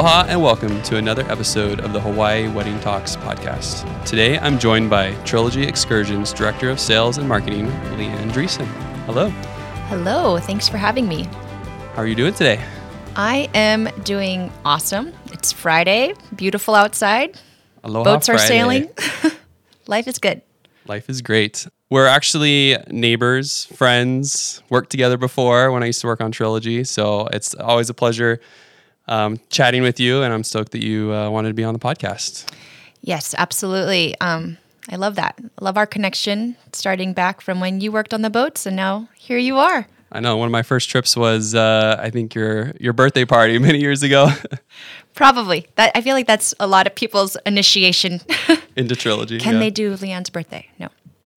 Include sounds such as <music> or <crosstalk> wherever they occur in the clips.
Aloha and welcome to another episode of the Hawaii Wedding Talks podcast. Today I'm joined by Trilogy Excursions Director of Sales and Marketing, LiAnne Dreesen. Hello. Hello, thanks for having me. How are you doing today? I am doing awesome. It's Friday, beautiful outside. Aloha Boats are Friday. sailing. <laughs> Life is good. Life is great. We're actually neighbors, friends, worked together before when I used to work on Trilogy. So it's always a pleasure um, chatting with you, and I'm stoked that you uh, wanted to be on the podcast. Yes, absolutely. Um, I love that. I love our connection starting back from when you worked on the boats and now here you are. I know one of my first trips was, uh, I think your your birthday party <laughs> many years ago <laughs> Probably. That I feel like that's a lot of people's initiation. <laughs> into Trilogy. Can yeah. they do LiAnne's birthday? No.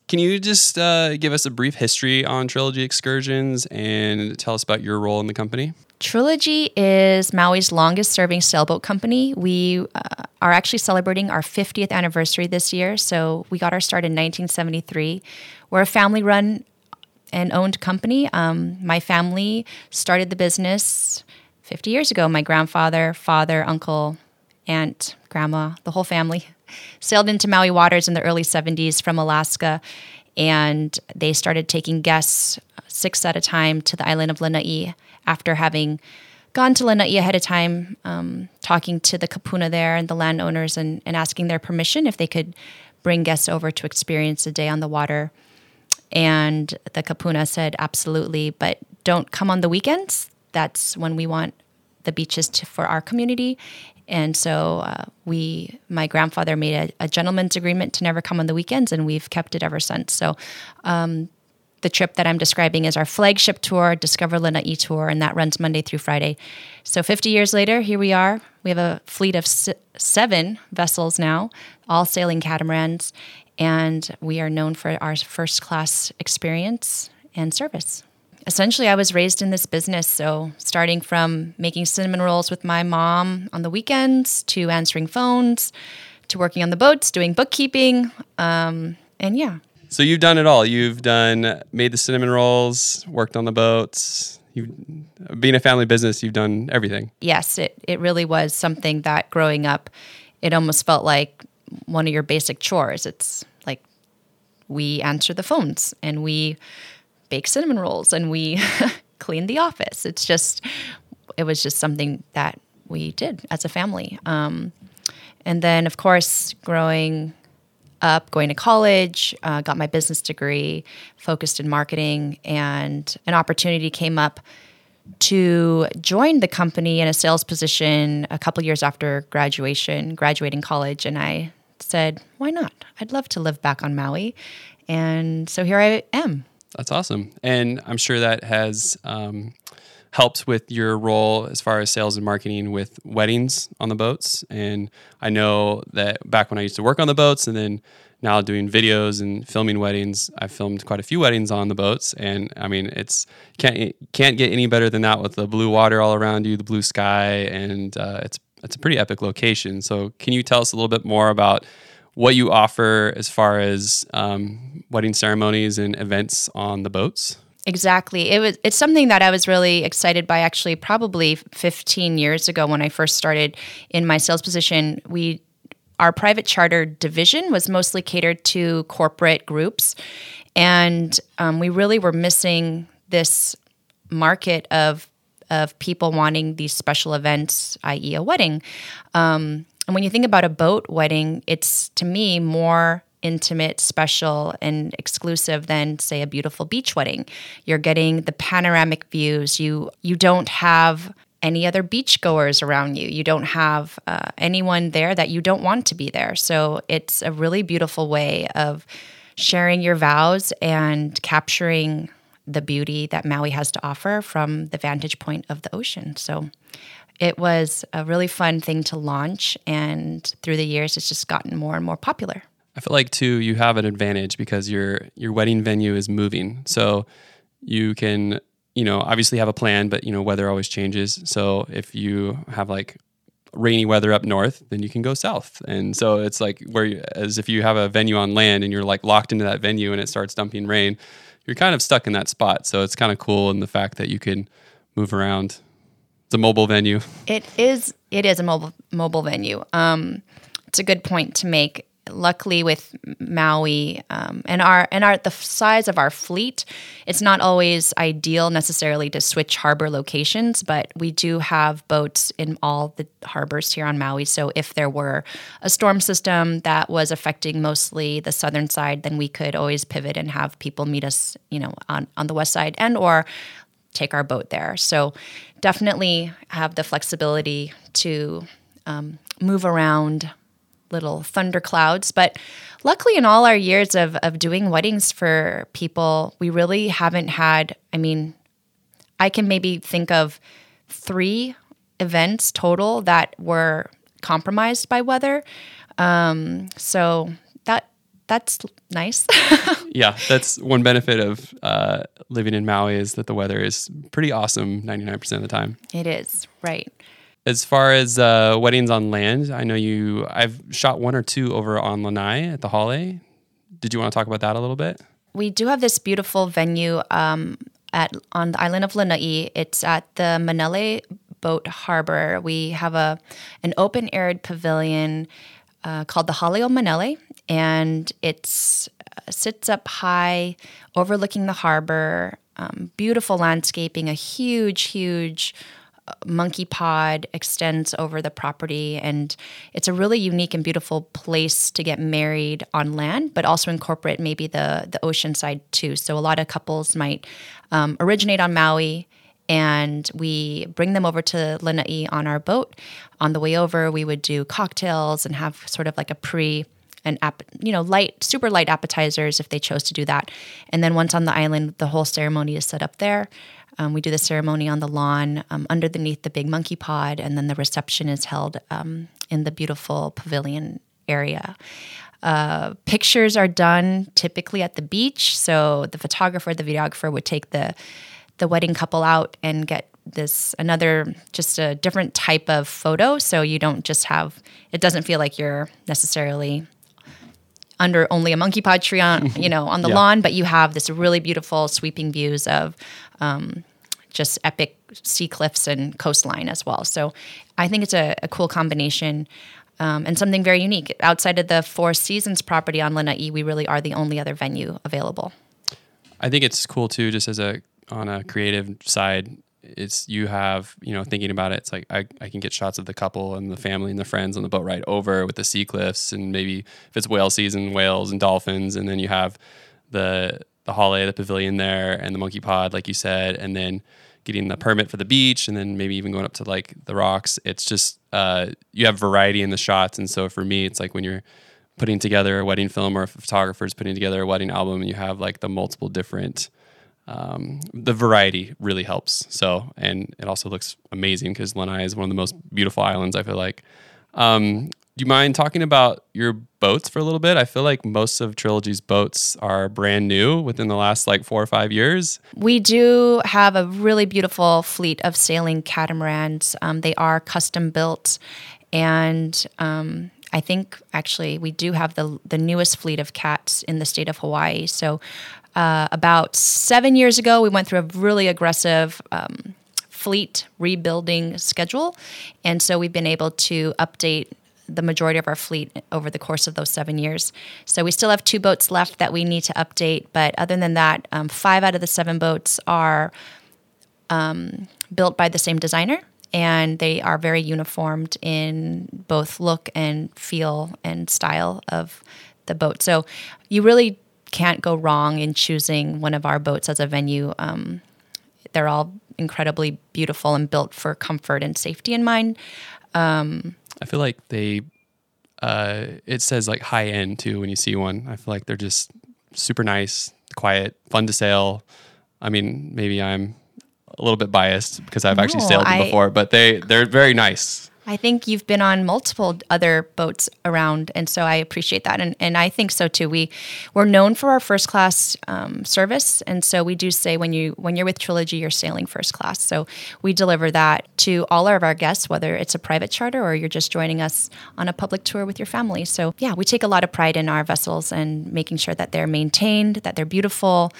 Can you just uh, give us a brief history on Trilogy Excursions and tell us about your role in the company? Trilogy is Maui's longest serving sailboat company. We uh, are actually celebrating our 50th anniversary this year. So we got our start in 1973. We're a family run and owned company. Um, my family started the business 50 years ago. My grandfather, father, uncle, aunt, grandma, the whole family <laughs> sailed into Maui waters in the early 70s from Alaska. And they started taking guests six at a time to the island of Lanai after having gone to Lanai ahead of time, um, talking to the kupuna there and the landowners and, and asking their permission if they could bring guests over to experience a day on the water. And the kupuna said, absolutely, but don't come on the weekends. That's when we want the beaches to, for our community. And so uh, we, my grandfather made a, a, gentleman's agreement to never come on the weekends, and we've kept it ever since. So um, the trip that I'm describing is our flagship tour, Discover Lanai Tour, and that runs Monday through Friday. So 50 years later, here we are. We have a fleet of seven vessels now, all sailing catamarans, and we are known for our first class experience and service essentially I was raised in this business. So starting from making cinnamon rolls with my mom on the weekends to answering phones to working on the boats, doing bookkeeping, um, and yeah. So you've done it all. You've done made the cinnamon rolls, worked on the boats. You being a family business, you've done everything. Yes, it it really was something that growing up, it almost felt like one of your basic chores. It's like we answer the phones and we bake cinnamon rolls and we <laughs> clean the office. It's just, it was just something that we did as a family. Um, and then, of course, growing up, going to college, uh, got my business degree, focused in marketing, and an opportunity came up to join the company in a sales position a couple years after graduation, graduating college. And I said, why not? I'd love to live back on Maui. And so here I am. That's awesome. And I'm sure that has um, helped with your role as far as sales and marketing with weddings on the boats. And I know that back when I used to work on the boats and then now doing videos and filming weddings, I've filmed quite a few weddings on the boats. And I mean, it's can't, can't get any better than that with the blue water all around you, the blue sky, and uh, it's, it's a pretty epic location. So can you tell us a little bit more about what you offer as far as um, wedding ceremonies and events on the boats? Exactly. It was it's something that I was really excited by actually probably 15 years ago when I first started in my sales position. We our private charter division was mostly catered to corporate groups and um, we really were missing this market of of people wanting these special events, i.e., a wedding. Um, and when you think about a boat wedding, it's to me more intimate, special, and exclusive than say a beautiful beach wedding. You're getting the panoramic views. You you don't have any other beachgoers around you. You don't have uh, anyone there that you don't want to be there. So it's a really beautiful way of sharing your vows and capturing the beauty that Maui has to offer from the vantage point of the ocean. So it was a really fun thing to launch and through the years it's just gotten more and more popular i feel like too you have an advantage because your your wedding venue is moving so you can you know obviously have a plan but you know weather always changes so if you have like rainy weather up north then you can go south and so it's like where you, as if you have a venue on land and you're like locked into that venue and it starts dumping rain you're kind of stuck in that spot so it's kind of cool in the fact that you can move around it's a mobile venue. It is, It is a mobile mobile venue. Um, it's a good point to make. Luckily, with Maui um, and our and our the size of our fleet, it's not always ideal necessarily to switch harbor locations. But we do have boats in all the harbors here on Maui. So if there were a storm system that was affecting mostly the southern side, then we could always pivot and have people meet us, you know, on on the west side and or take our boat there. So definitely have the flexibility to um, move around little thunder clouds. But luckily, in all our years of, of doing weddings for people, we really haven't had, I mean, I can maybe think of three events total that were compromised by weather. Um, so that that's nice. <laughs> yeah, that's one benefit of uh, living in Maui is that the weather is pretty awesome 99% of the time. It is, right. As far as uh, weddings on land, I know you. I've shot one or two over on Lanai at the Hale. Did you want to talk about that a little bit? We do have this beautiful venue um, at on the island of Lanai. It's at the Manele Boat Harbor. We have a an open aired pavilion uh, called the Hale O Manele, and it's uh, sits up high, overlooking the harbor. Um, beautiful landscaping, a huge, huge monkey pod extends over the property and it's a really unique and beautiful place to get married on land but also incorporate maybe the the ocean side too so a lot of couples might um, originate on maui and we bring them over to Lanai on our boat. On the way over, we would do cocktails and have sort of like a pre and app, you know, light, super light appetizers if they chose to do that. And then once on the island, the whole ceremony is set up there. Um, we do the ceremony on the lawn um, underneath the big monkey pod, and then the reception is held um, in the beautiful pavilion area. Uh, pictures are done typically at the beach, so the photographer, the videographer would take the the wedding couple out and get this another just a different type of photo so you don't just have it doesn't feel like you're necessarily under only a monkey pod tree on you know on the <laughs> yeah. lawn, but you have this really beautiful sweeping views of um, just epic sea cliffs and coastline as well. So I think it's a, a cool combination. Um, and something very unique. Outside of the Four Seasons property on Lanai, we really are the only other venue available. I think it's cool too, just as a on a creative side it's you have you know thinking about it it's like I, I can get shots of the couple and the family and the friends on the boat ride over with the sea cliffs and maybe if it's whale season whales and dolphins and then you have the the Hale the pavilion there and the monkey pod like you said and then getting the permit for the beach and then maybe even going up to like the rocks it's just uh, you have variety in the shots and so for me it's like when you're putting together a wedding film or a photographer's putting together a wedding album and you have like the multiple different um, the variety really helps. So, and it also looks amazing because Lanai is one of the most beautiful islands. I feel like. Um, do you mind talking about your boats for a little bit? I feel like most of Trilogy's boats are brand new within the last like four or five years. We do have a really beautiful fleet of sailing catamarans. Um, they are custom built, and um, I think actually we do have the the newest fleet of cats in the state of Hawaii. So uh, about seven years ago, we went through a really aggressive um, fleet rebuilding schedule. And so we've been able to update the majority of our fleet over the course of those seven years. So we still have two boats left that we need to update. But other than that, um, five out of the seven boats are um, built by the same designer. And they are very uniformed in both look and feel and style of the boat. So you really can't go wrong in choosing one of our boats as a venue. Um, they're all incredibly beautiful and built for comfort and safety in mind. Um, I feel like they, uh, it says like high end too when you see one. I feel like they're just super nice, quiet, fun to sail. I mean, maybe I'm a little bit biased because I've no, actually sailed them before, but they they're very nice. I think you've been on multiple other boats around, and so I appreciate that, and, and I think so too. We we're known for our first class um, service, and so we do say when you when you're with Trilogy, you're sailing first class. So we deliver that to all of our guests, whether it's a private charter or you're just joining us on a public tour with your family. So yeah, we take a lot of pride in our vessels and making sure that they're maintained, that they're beautiful,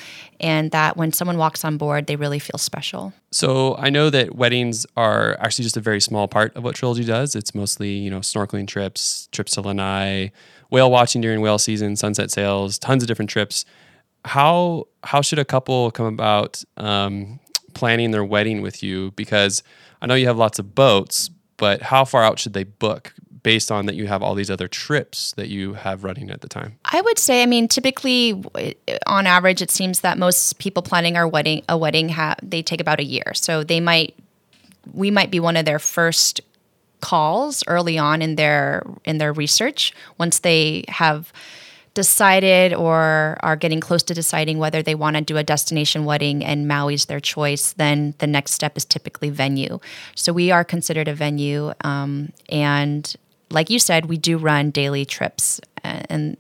and that when someone walks on board, they really feel special. So I know that weddings are actually just a very small part of what Trilogy does. It's mostly, you know, snorkeling trips, trips to Lanai, whale watching during whale season, sunset sails, tons of different trips. How how should a couple come about um, planning their wedding with you? Because I know you have lots of boats, but how far out should they book? Based on that you have all these other trips that you have running at the time? I would say, I mean, typically, on average, it seems that most people planning our wedding a wedding they take about a year. So they might we might be one of their first calls early on in their in their research once they have decided or are getting close to deciding whether they want to do a destination wedding and Maui's their choice, then the next step is typically venue. So we are considered a venue, um, and like you said, we do run daily trips and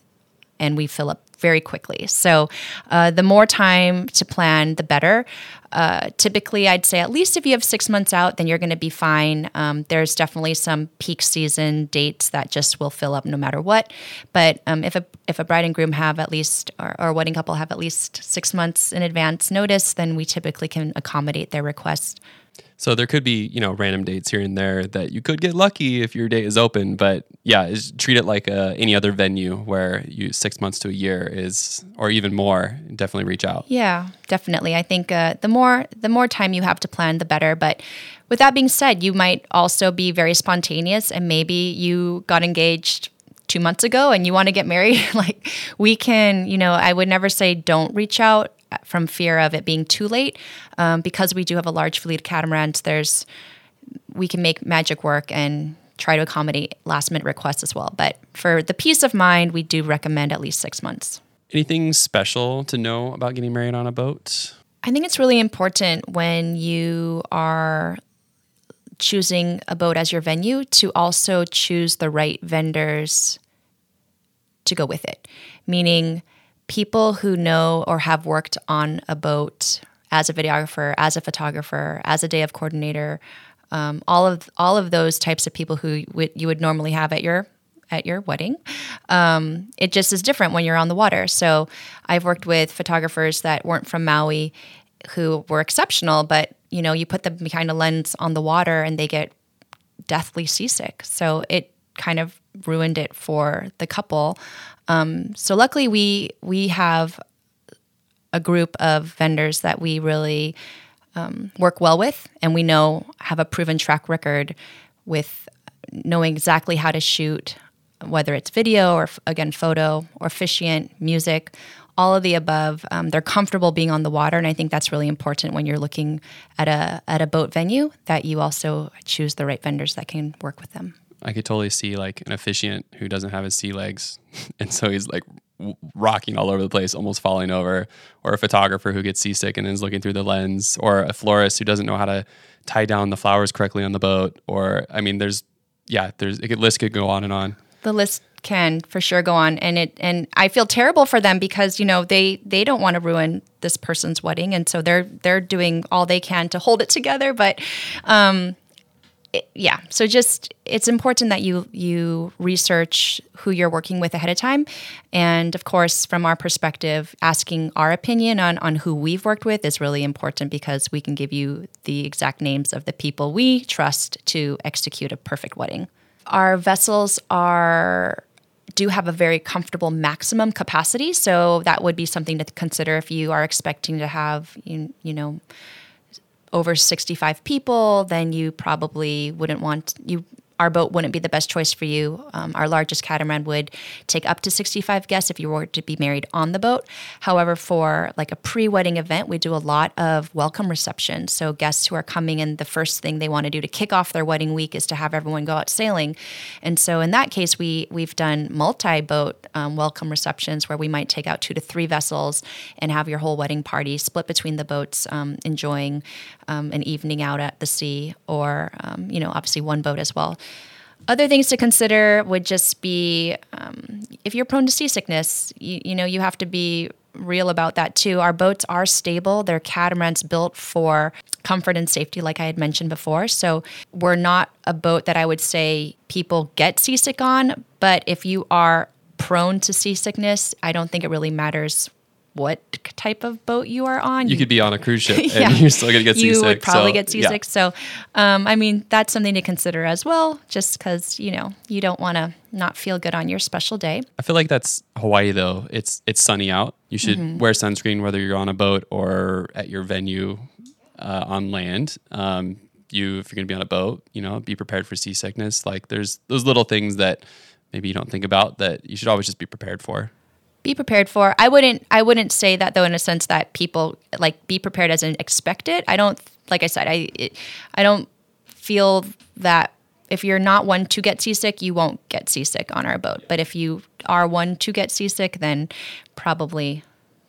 and we fill up very quickly. So uh, the more time to plan, the better. Uh, typically, I'd say at least if you have six months out, then you're going to be fine. Um, there's definitely some peak season dates that just will fill up no matter what. But um, if a if a bride and groom have at least, or, or a wedding couple have at least six months in advance notice, then we typically can accommodate their request. So there could be, you know, random dates here and there that you could get lucky if your date is open. But yeah, treat it like uh, any other venue where you six months to a year is, or even more. Definitely reach out. Yeah, definitely. I think uh, the more the more time you have to plan, the better. But with that being said, you might also be very spontaneous, and maybe you got engaged two months ago and you want to get married. <laughs> like we can, you know, I would never say don't reach out from fear of it being too late. Um, because we do have a large fleet of catamarans, there's we can make magic work and try to accommodate last minute requests as well. But for the peace of mind, we do recommend at least six months. Anything special to know about getting married on a boat? I think it's really important when you are choosing a boat as your venue to also choose the right vendors to go with it. Meaning, people who know or have worked on a boat as a videographer, as a photographer, as a day of coordinator, um, all of all of those types of people who w- you would normally have at your at your wedding. Um, it just is different when you're on the water. So I've worked with photographers that weren't from Maui who were exceptional, but you know, you put them behind a lens on the water and they get deathly seasick. So it kind of ruined it for the couple. Um, so luckily, we we have a group of vendors that we really um, work well with, and we know have a proven track record with knowing exactly how to shoot, whether it's video or again photo or officiant, music, all of the above. Um, they're comfortable being on the water, and I think that's really important when you're looking at a at a boat venue that you also choose the right vendors that can work with them. I could totally see like an officiant who doesn't have his sea legs, <laughs> and so he's like rocking all over the place, almost falling over, or a photographer who gets seasick and is looking through the lens, or a florist who doesn't know how to tie down the flowers correctly on the boat, or I mean, there's yeah, there's a list could go on and on. The list can for sure go on, and it and I feel terrible for them because you know they they don't want to ruin this person's wedding, and so they're they're doing all they can to hold it together, but. Um, yeah. So just it's important that you you research who you're working with ahead of time. And of course from our perspective asking our opinion on on who we've worked with is really important because we can give you the exact names of the people we trust to execute a perfect wedding. Our vessels are do have a very comfortable maximum capacity. So that would be something to consider if you are expecting to have you, you know over 65 people, then you probably wouldn't want you our boat wouldn't be the best choice for you. Um, our largest catamaran would take up to 65 guests if you were to be married on the boat. However, for like a pre wedding event, we do a lot of welcome reception. So, guests who are coming in, the first thing they want to do to kick off their wedding week is to have everyone go out sailing. And so, in that case, we, we've done multi boat um, welcome receptions where we might take out two to three vessels and have your whole wedding party split between the boats, um, enjoying um, an evening out at the sea, or, um, you know, obviously one boat as well. Other things to consider would just be um, if you're prone to seasickness, you, you know, you have to be real about that too. Our boats are stable. They're catamarans built for comfort and safety, like I had mentioned before. So we're not a boat that I would say people get seasick on. But if you are prone to seasickness, I don't think it really matters what type of boat you are on. You could be on a cruise ship <laughs> yeah. and <laughs> you're still going to get seasick. You would probably so, get seasick. Yeah. So, um, I mean, that's something to consider as well, just because, you know, you don't want to not feel good on your special day. I feel like that's Hawaii though. It's it's sunny out. You should mm-hmm. wear sunscreen whether you're on a boat or at your venue uh, on land. Um, you if you're going to be on a boat, you know, be prepared for seasickness. Like there's those little things that maybe you don't think about that you should always just be prepared for be prepared for. I wouldn't I wouldn't say that though in a sense that people like be prepared as an expect it. I don't like I said I it, I don't feel that if you're not one to get seasick, you won't get seasick on our boat. But if you are one to get seasick, then probably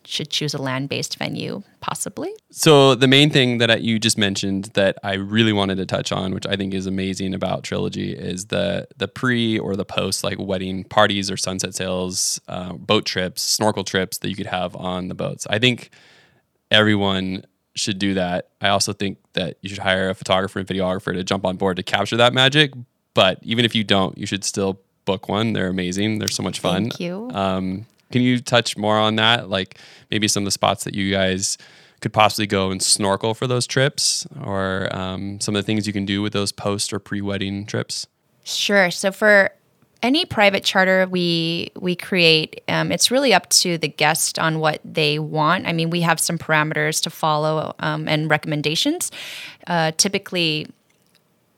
should choose a land based venue, possibly. So, the main thing that you just mentioned that I really wanted to touch on, which I think is amazing about Trilogy, is the the pre or the post like wedding parties or sunset sails, uh, boat trips, snorkel trips that you could have on the boats. I think everyone should do that. I also think that you should hire a photographer and videographer to jump on board to capture that magic. But even if you don't, you should still book one. They're amazing. They're so much fun. Thank you. Um, can you touch more on that? Like maybe some of the spots that you guys could possibly go and snorkel for those trips, or um, some of the things you can do with those post or pre-wedding trips. Sure. So for any private charter we we create, um, it's really up to the guest on what they want. I mean, we have some parameters to follow um, and recommendations. Uh, typically,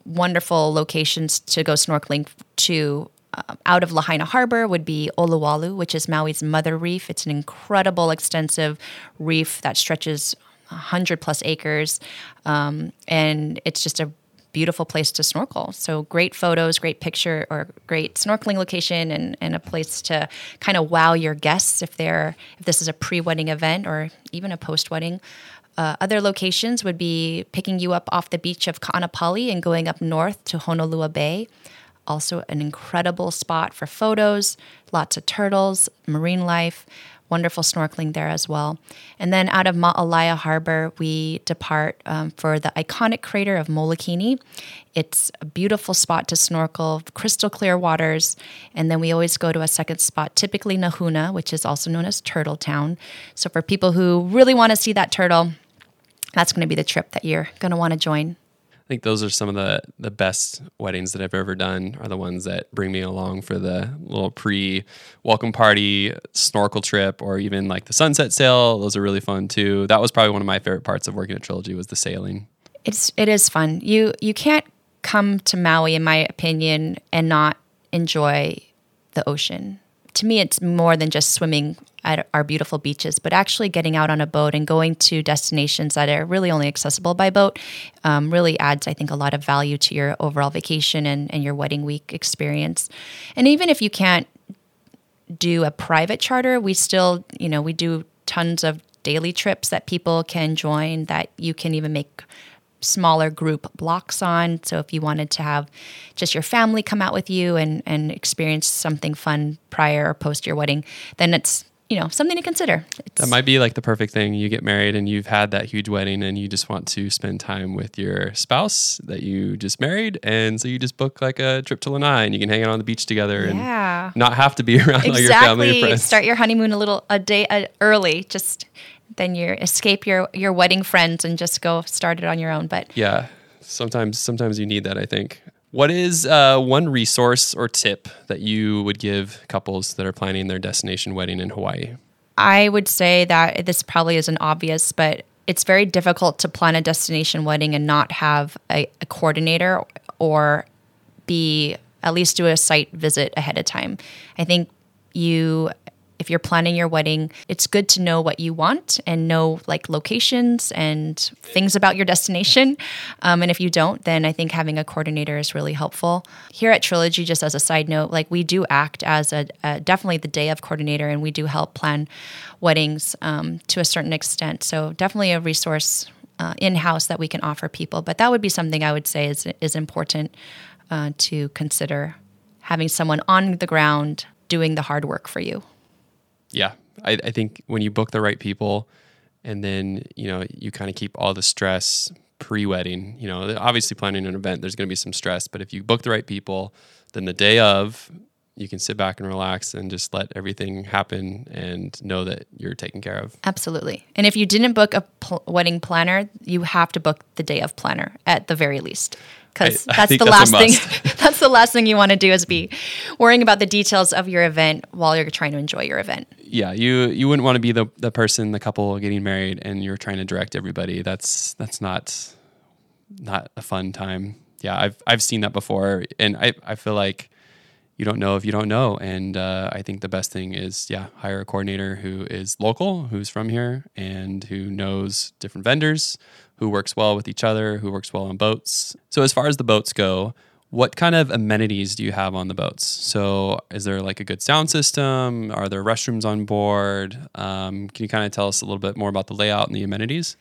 wonderful locations to go snorkeling to uh, out of Lahaina Harbor would be Olowalu, which is Maui's mother reef. It's an incredible, extensive reef that stretches 100 plus acres. Um, and it's just a beautiful place to snorkel. So great photos, great picture, or great snorkeling location, and, and a place to kind of wow your guests if they're if this is a pre-wedding event or even a post-wedding. Uh, other locations would be picking you up off the beach of Ka'anapali and going up north to Honolua Bay also an incredible spot for photos, lots of turtles, marine life, wonderful snorkeling there as well. And then out of Ma'alaea Harbor, we depart um, for the iconic crater of Molokini. It's a beautiful spot to snorkel, crystal clear waters. And then we always go to a second spot, typically Nahuna, which is also known as Turtle Town. So for people who really want to see that turtle, that's going to be the trip that you're going to want to join. I think those are some of the the best weddings that I've ever done. Are the ones that bring me along for the little pre welcome party, snorkel trip, or even like the sunset sail. Those are really fun too. That was probably one of my favorite parts of working at Trilogy was the sailing. It's it is fun. You you can't come to Maui, in my opinion, and not enjoy the ocean. To me, it's more than just swimming at our beautiful beaches, but actually getting out on a boat and going to destinations that are really only accessible by boat um, really adds, I think, a lot of value to your overall vacation and, and your wedding week experience. And even if you can't do a private charter, we still, you know, we do tons of daily trips that people can join that you can even make smaller group blocks on. So if you wanted to have just your family come out with you and, and experience something fun prior or post your wedding, then it's you know something to consider. It's, that might be like the perfect thing. You get married and you've had that huge wedding, and you just want to spend time with your spouse that you just married, and so you just book like a trip to Lanai, and you can hang out on the beach together yeah. and not have to be <laughs> around exactly. all your family and friends. Start your honeymoon a little a day uh, early, just then you escape your your wedding friends and just go start it on your own. But yeah, sometimes sometimes you need that. I think. What is uh, one resource or tip that you would give couples that are planning their destination wedding in Hawaii? I would say that this probably isn't obvious, but it's very difficult to plan a destination wedding and not have a, a coordinator or be at least do a site visit ahead of time. I think you if you're planning your wedding, it's good to know what you want and know like locations and things about your destination. Um, and if you don't, then I think having a coordinator is really helpful. Here at Trilogy, just as a side note, like we do act as a, a definitely the day of coordinator, and we do help plan weddings um, to a certain extent. So definitely a resource uh, in house that we can offer people. But that would be something I would say is is important uh, to consider having someone on the ground doing the hard work for you yeah, I, I think when you book the right people, and then you know you kind of keep all the stress pre-wedding. You know, obviously planning an event, there's going to be some stress, but if you book the right people, then the day of, you can sit back and relax and just let everything happen and know that you're taken care of. Absolutely. And if you didn't book a pl- wedding planner, you have to book the day of planner at the very least. Because that's the that's last thing. <laughs> that's the last thing you want to do is be worrying about the details of your event while you're trying to enjoy your event. Yeah, you you wouldn't want to be the the person, the couple getting married, and you're trying to direct everybody. That's that's not not a fun time. Yeah, I've I've seen that before, and I I feel like you don't know if you don't know. And uh, I think the best thing is, yeah, hire a coordinator who is local, who's from here, and who knows different vendors, who works well with each other, who works well on boats. So, as far as the boats go, what kind of amenities do you have on the boats? So, is there like a good sound system? Are there restrooms on board? Um, can you kind of tell us a little bit more about the layout and the amenities?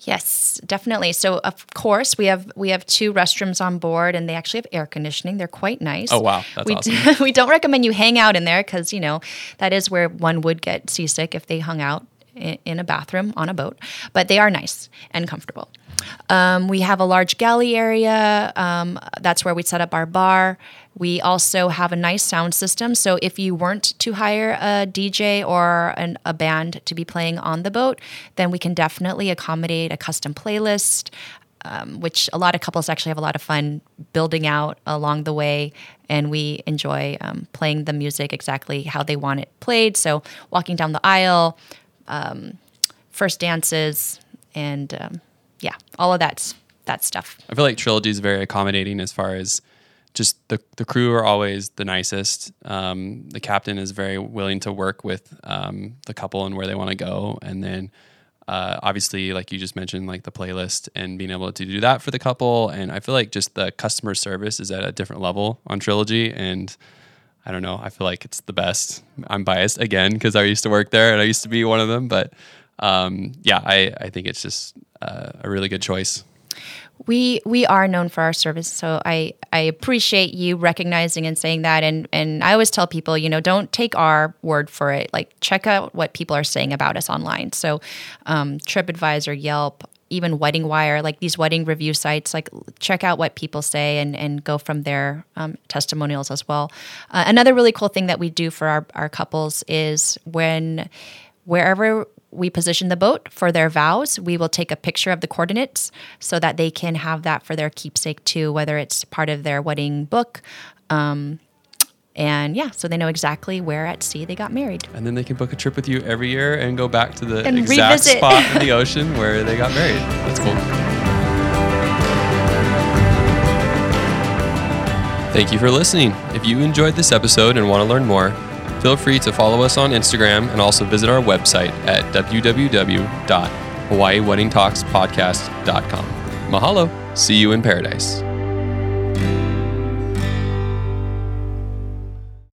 Yes, definitely. So of course we have we have two restrooms on board, and they actually have air conditioning. They're quite nice. Oh wow, that's we awesome. Do, <laughs> we don't recommend you hang out in there because you know that is where one would get seasick if they hung out in a bathroom on a boat. But they are nice and comfortable. Um, we have a large galley area. Um, that's where we set up our bar. We also have a nice sound system. So if you weren't to hire a DJ or an, a band to be playing on the boat, then we can definitely accommodate a custom playlist. Um, which a lot of couples actually have a lot of fun building out along the way, and we enjoy um, playing the music exactly how they want it played. So, walking down the aisle, um, first dances, and um, yeah, all of that that stuff. I feel like Trilogy is very accommodating as far as just the the crew are always the nicest. Um, the captain is very willing to work with um, the couple and where they want to go, and then uh, obviously, like you just mentioned, like the playlist and being able to do that for the couple. And I feel like just the customer service is at a different level on Trilogy, and I don't know. I feel like it's the best. I'm biased again because I used to work there and I used to be one of them, but um, yeah, I I think it's just uh, a really good choice we we are known for our service so i i appreciate you recognizing and saying that and and i always tell people you know don't take our word for it like check out what people are saying about us online so um, tripadvisor yelp even wedding wire like these wedding review sites like check out what people say and and go from their um, testimonials as well uh, another really cool thing that we do for our, our couples is when wherever we position the boat for their vows. We will take a picture of the coordinates so that they can have that for their keepsake too, whether it's part of their wedding book. Um, and yeah, so they know exactly where at sea they got married. And then they can book a trip with you every year and go back to the and exact revisit. spot in the ocean where they got married. That's cool. Thank you for listening. If you enjoyed this episode and want to learn more, Feel free to follow us on Instagram and also visit our website at www.hawaiiweddingtalkspodcast.com. Mahalo. See you in paradise.